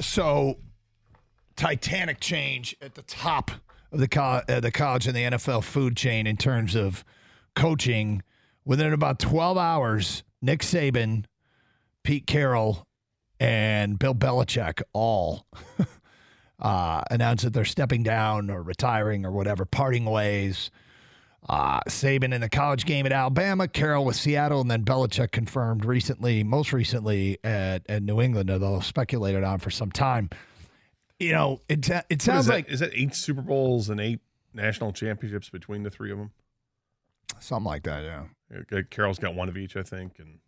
So, titanic change at the top of the co- uh, the college and the NFL food chain in terms of coaching. Within about 12 hours, Nick Saban, Pete Carroll, and Bill Belichick all uh, announced that they're stepping down or retiring or whatever, parting ways. Uh, Saban in the college game at Alabama, Carroll with Seattle, and then Belichick confirmed recently, most recently at, at New England, although speculated on for some time. You know, it it sounds is that? like is that eight Super Bowls and eight national championships between the three of them? something like that. Yeah, Carroll's got one of each, I think, and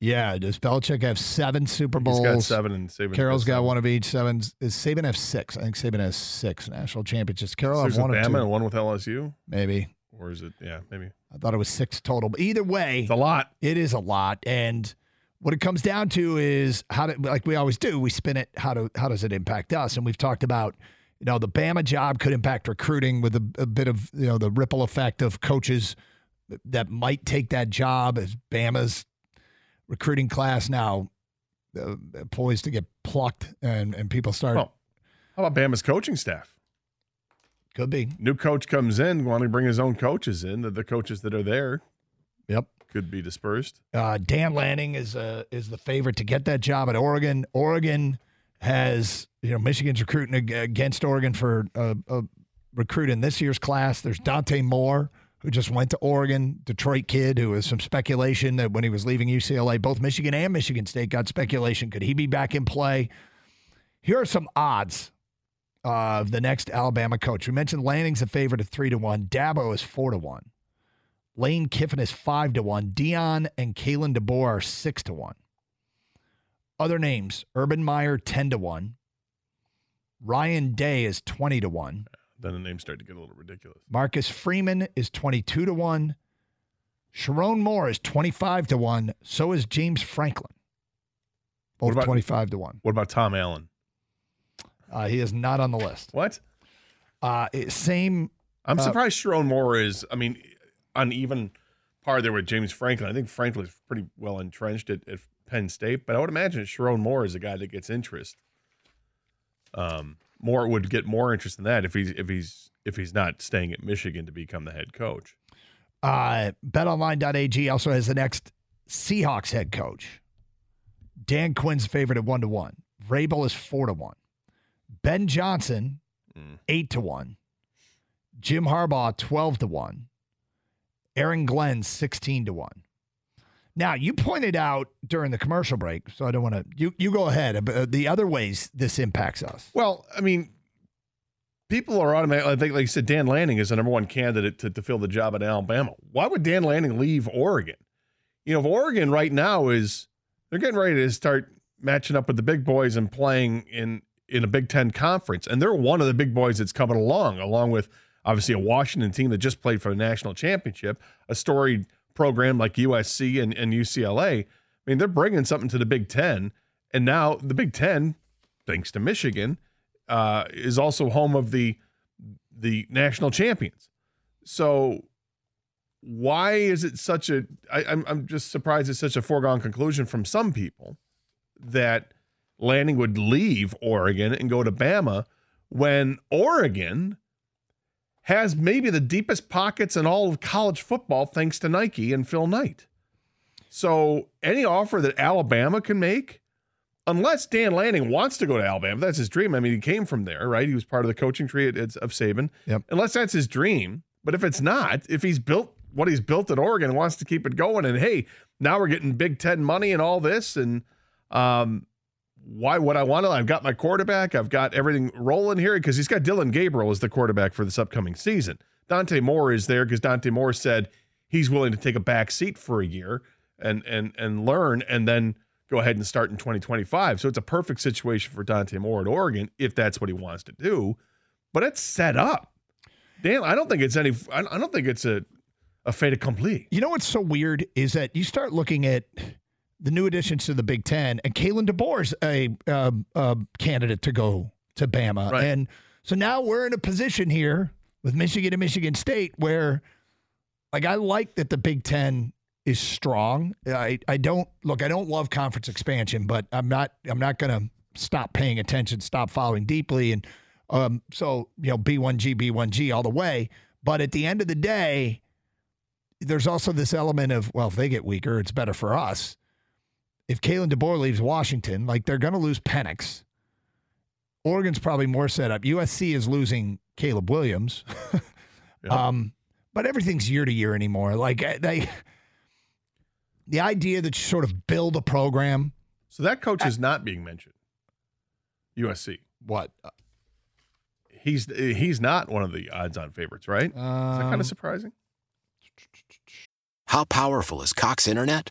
yeah. Does Belichick have seven Super Bowls? he's got seven, and Saban's Carroll's got one of each. Seven. Is Saban have six? I think Saban has six national championships. Carroll So have one with Bama two, and one with LSU, maybe. or is it? Yeah, maybe I thought it was six total. But either way, it's a lot. It is a lot, and what it comes down to is how to, like we always do, we spin it. How do how does it impact us? And we've talked about, you know, the Bama job could impact recruiting with a, a bit of you know the ripple effect of coaches that might take that job as Bama's recruiting class now uh, poised to get plucked, and and people start Well, how about Bama's coaching staff? could be New coach comes in, wanting to bring his own coaches in. The, the coaches that are there yep. could be dispersed. Uh, Dan Lanning is uh, is the favorite to get that job at Oregon. Oregon has you know Michigan's recruiting against Oregon for a, a recruit in this year's class. There's Dante Moore who just went to Oregon, Detroit kid who was some speculation that when he was leaving UCLA, both Michigan and Michigan State got speculation could he be back in play. Here are some odds of the next Alabama coach. We mentioned Lanning's a favorite at three to one. Dabo is four to one. Lane Kiffin is five to one. Deion and Kalen DeBoer are six to one. Other names: Urban Meyer ten to one. Ryan Day is twenty to one. Then the names start to get a little ridiculous. Marcus Freeman is twenty two to one. Sherrone Moore is twenty five to one. So is James Franklin. Both about- twenty five to one. What about Tom Allen? Uh, he is not on the list. What? Uh, same. I'm Uh, surprised Sherrone Moore is. I mean, on even par there with James Franklin. I think Franklin's pretty well entrenched at, at Penn State, but I would imagine Sherrone Moore is a guy that gets interest. Um, Moore would get more interest in that if he's if he's if he's not staying at Michigan to become the head coach. Uh, BetOnline.ag also has the next Seahawks head coach. Dan Quinn's favorite at one to one. Vrabel is four to one. Ben Johnson, Mm. eight to one. Jim Harbaugh, twelve to one. Aaron Glenn, sixteen to one. Now you pointed out during the commercial break, so I don't want to. You you go ahead. But uh, the other ways this impacts us. Well, I mean, people are automatically. I think, like you said, Dan Lanning is the number one candidate to, to fill the job at Alabama. Why would Dan Lanning leave Oregon? You know, if Oregon right now is they're getting ready to start matching up with the big boys and playing in in a Big Ten conference, and they're one of the big boys that's coming along, along with obviously a Washington team that just played for the national championship, a storied program like USC and, and UCLA. I mean, they're bringing something to the Big Ten, and now the Big Ten, thanks to Michigan, uh, is also home of the the national champions. So why is it such a? I, I'm I'm just surprised it's such a foregone conclusion from some people that Lanning would leave Oregon and go to Bama when Oregon has maybe the deepest pockets in all of college football thanks to Nike and Phil Knight. So any offer that Alabama can make unless Dan Lanning wants to go to Alabama, that's his dream. I mean, he came from there, right? He was part of the coaching tree at, at, of Saban. Yep. Unless that's his dream, but if it's not, if he's built what he's built at Oregon and wants to keep it going, and hey, now we're getting Big Ten money and all this, and um, why would I want to? I've got my quarterback. I've got everything rolling here because he's got Dillon Gabriel as the quarterback for this upcoming season. Dante Moore is there because Dante Moore said he's willing to take a back seat for a year and and and learn, and then go ahead and start in 2025. So it's a perfect situation for Dante Moore at Oregon if that's what he wants to do. But it's set up. Dan, I don't think it's any. I don't think it's a a fait accompli. You know what's so weird is that you start looking at the new additions to the Big Ten, and Kalen DeBoer's a, uh, a candidate to go to Bama, Right. and so now we're in a position here with Michigan and Michigan State where, like, I like that the Big Ten is strong. I I don't look. I don't love conference expansion, but I'm not. I'm not going to stop paying attention, stop following deeply, and um. So you know, B1G, B1G all the way. But at the end of the day, there's also this element of well, if they get weaker, it's better for us. If Kalen DeBoer leaves Washington, like they're going to lose Penix. Oregon's probably more set up. USC is losing Caleb Williams. Yep. Um, but everything's year to year anymore. Like uh, they, the idea that you sort of build a program. So that coach is not being mentioned. USC. What? He's he's not one of the odds-on favorites, right? Is that kind Um, of surprising? How powerful is Cox Internet?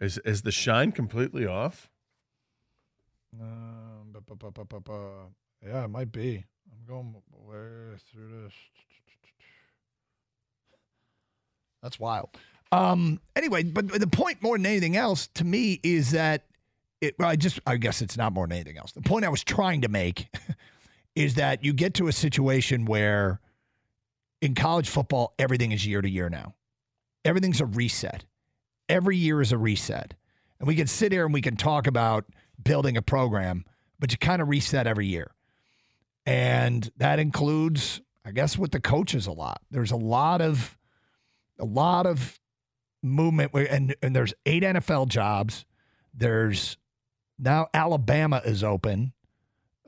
Is is the shine completely off? Um, bu- bu- bu- yeah, it might be. I'm going way through this. That's wild. Um. Anyway, but the point more than anything else to me is that it. Well, I just. I guess it's not more than anything else. The point I was trying to make is that you get to a situation where in college football everything is year to year now. Everything's a reset. Every year is a reset. And we can sit here and we can talk about building a program, but you kind of reset every year. And that includes, I guess, with the coaches a lot. There's a lot of a lot of movement and and there's eight NFL jobs. There's now Alabama is open.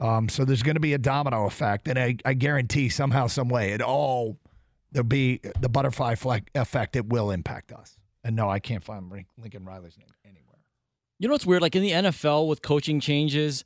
Um, so there's going to be a domino effect, and I, I guarantee somehow, some way, it all there'll be the butterfly effect. It will impact us. And no, I can't find Lincoln Riley's name anywhere. You know what's weird? Like in the NFL with coaching changes,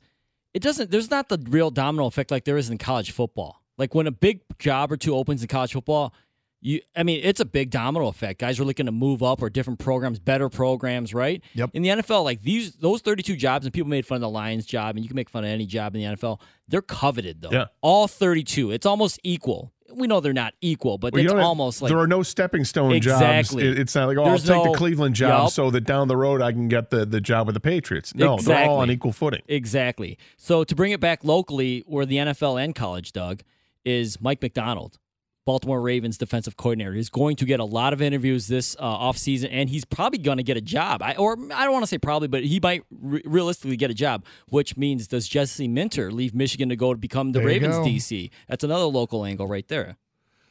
it doesn't. There's not the real domino effect like there is in college football. Like when a big job or two opens in college football, you. I mean, it's a big domino effect. Guys are looking to move up or different programs, better programs, right? Yep. In the NFL, like these, those 32 jobs, and people made fun of the Lions job, and you can make fun of any job in the NFL. They're coveted though. Yeah. All 32. It's almost equal. We know they're not equal, but Well, it's almost like there are no stepping stone Exactly. jobs. It- it's not like oh, There's I'll take no- the Cleveland job Yup. so that down the road I can get the the job with the Patriots. No, they're all on equal footing. Exactly. So to bring it back locally, where the NFL and college, Doug, is Mike Macdonald, Baltimore Ravens defensive coordinator. He's going to get a lot of interviews this uh, offseason, and he's probably going to get a job. I, or I don't want to say probably, but he might re- realistically get a job, which means does Jesse Minter leave Michigan to go to become the There Ravens. DC? That's another local angle right there.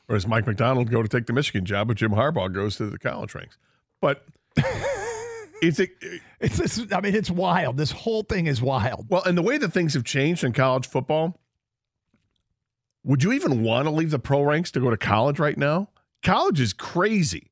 Or does Mike Macdonald go to take the Michigan job, but Jim Harbaugh goes to the college ranks? But it's a, It's this, I mean, it's wild. This whole thing is wild. well, and the way that things have changed in college football, would you even want to leave the pro ranks to go to college right now? College is crazy.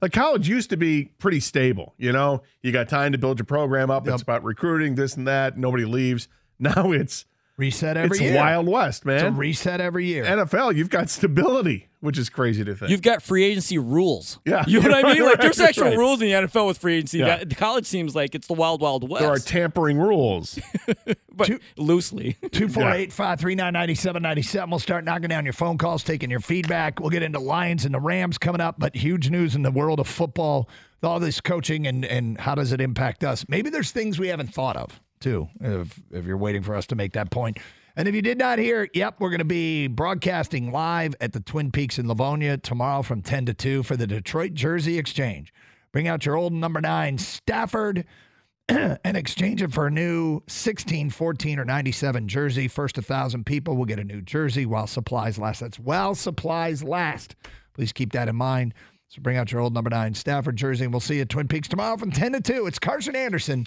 Like college used to be pretty stable. You know, you got time to build your program up. Yep. It's about recruiting, this and that. Nobody leaves. Now it's Reset every year. it's year. Wild West, It's a man. reset every year. NFL, you've got stability, which is crazy to think. You've got free agency rules. Yeah. You know what I mean? Right, Like there's right, actual right. rules in the NFL with free agency. Yeah. That- The college seems like it's the wild, wild west. there are tampering rules. but Two- loosely. 248 539 9797. We'll start knocking down your phone calls, taking your feedback. We'll get into Lions and the Rams coming up, but huge news in the world of football. with all this coaching and and how does it impact us? Maybe there's things we haven't thought of too. If if you're waiting for us to make that point. And if you did not hear, yep, we're going to be broadcasting live at the Twin Peaks in Livonia tomorrow from 10 to 2 for the Detroit Jersey Exchange. Bring out your old number nine Stafford and exchange it for a new 16, 14, or 97 jersey. First 1,000 people will get a new jersey while supplies last. That's while supplies last. Please keep that in mind. So bring out your old number nine Stafford jersey, and we'll see you at Twin Peaks tomorrow from 10 to 2. It's Carson Anderson,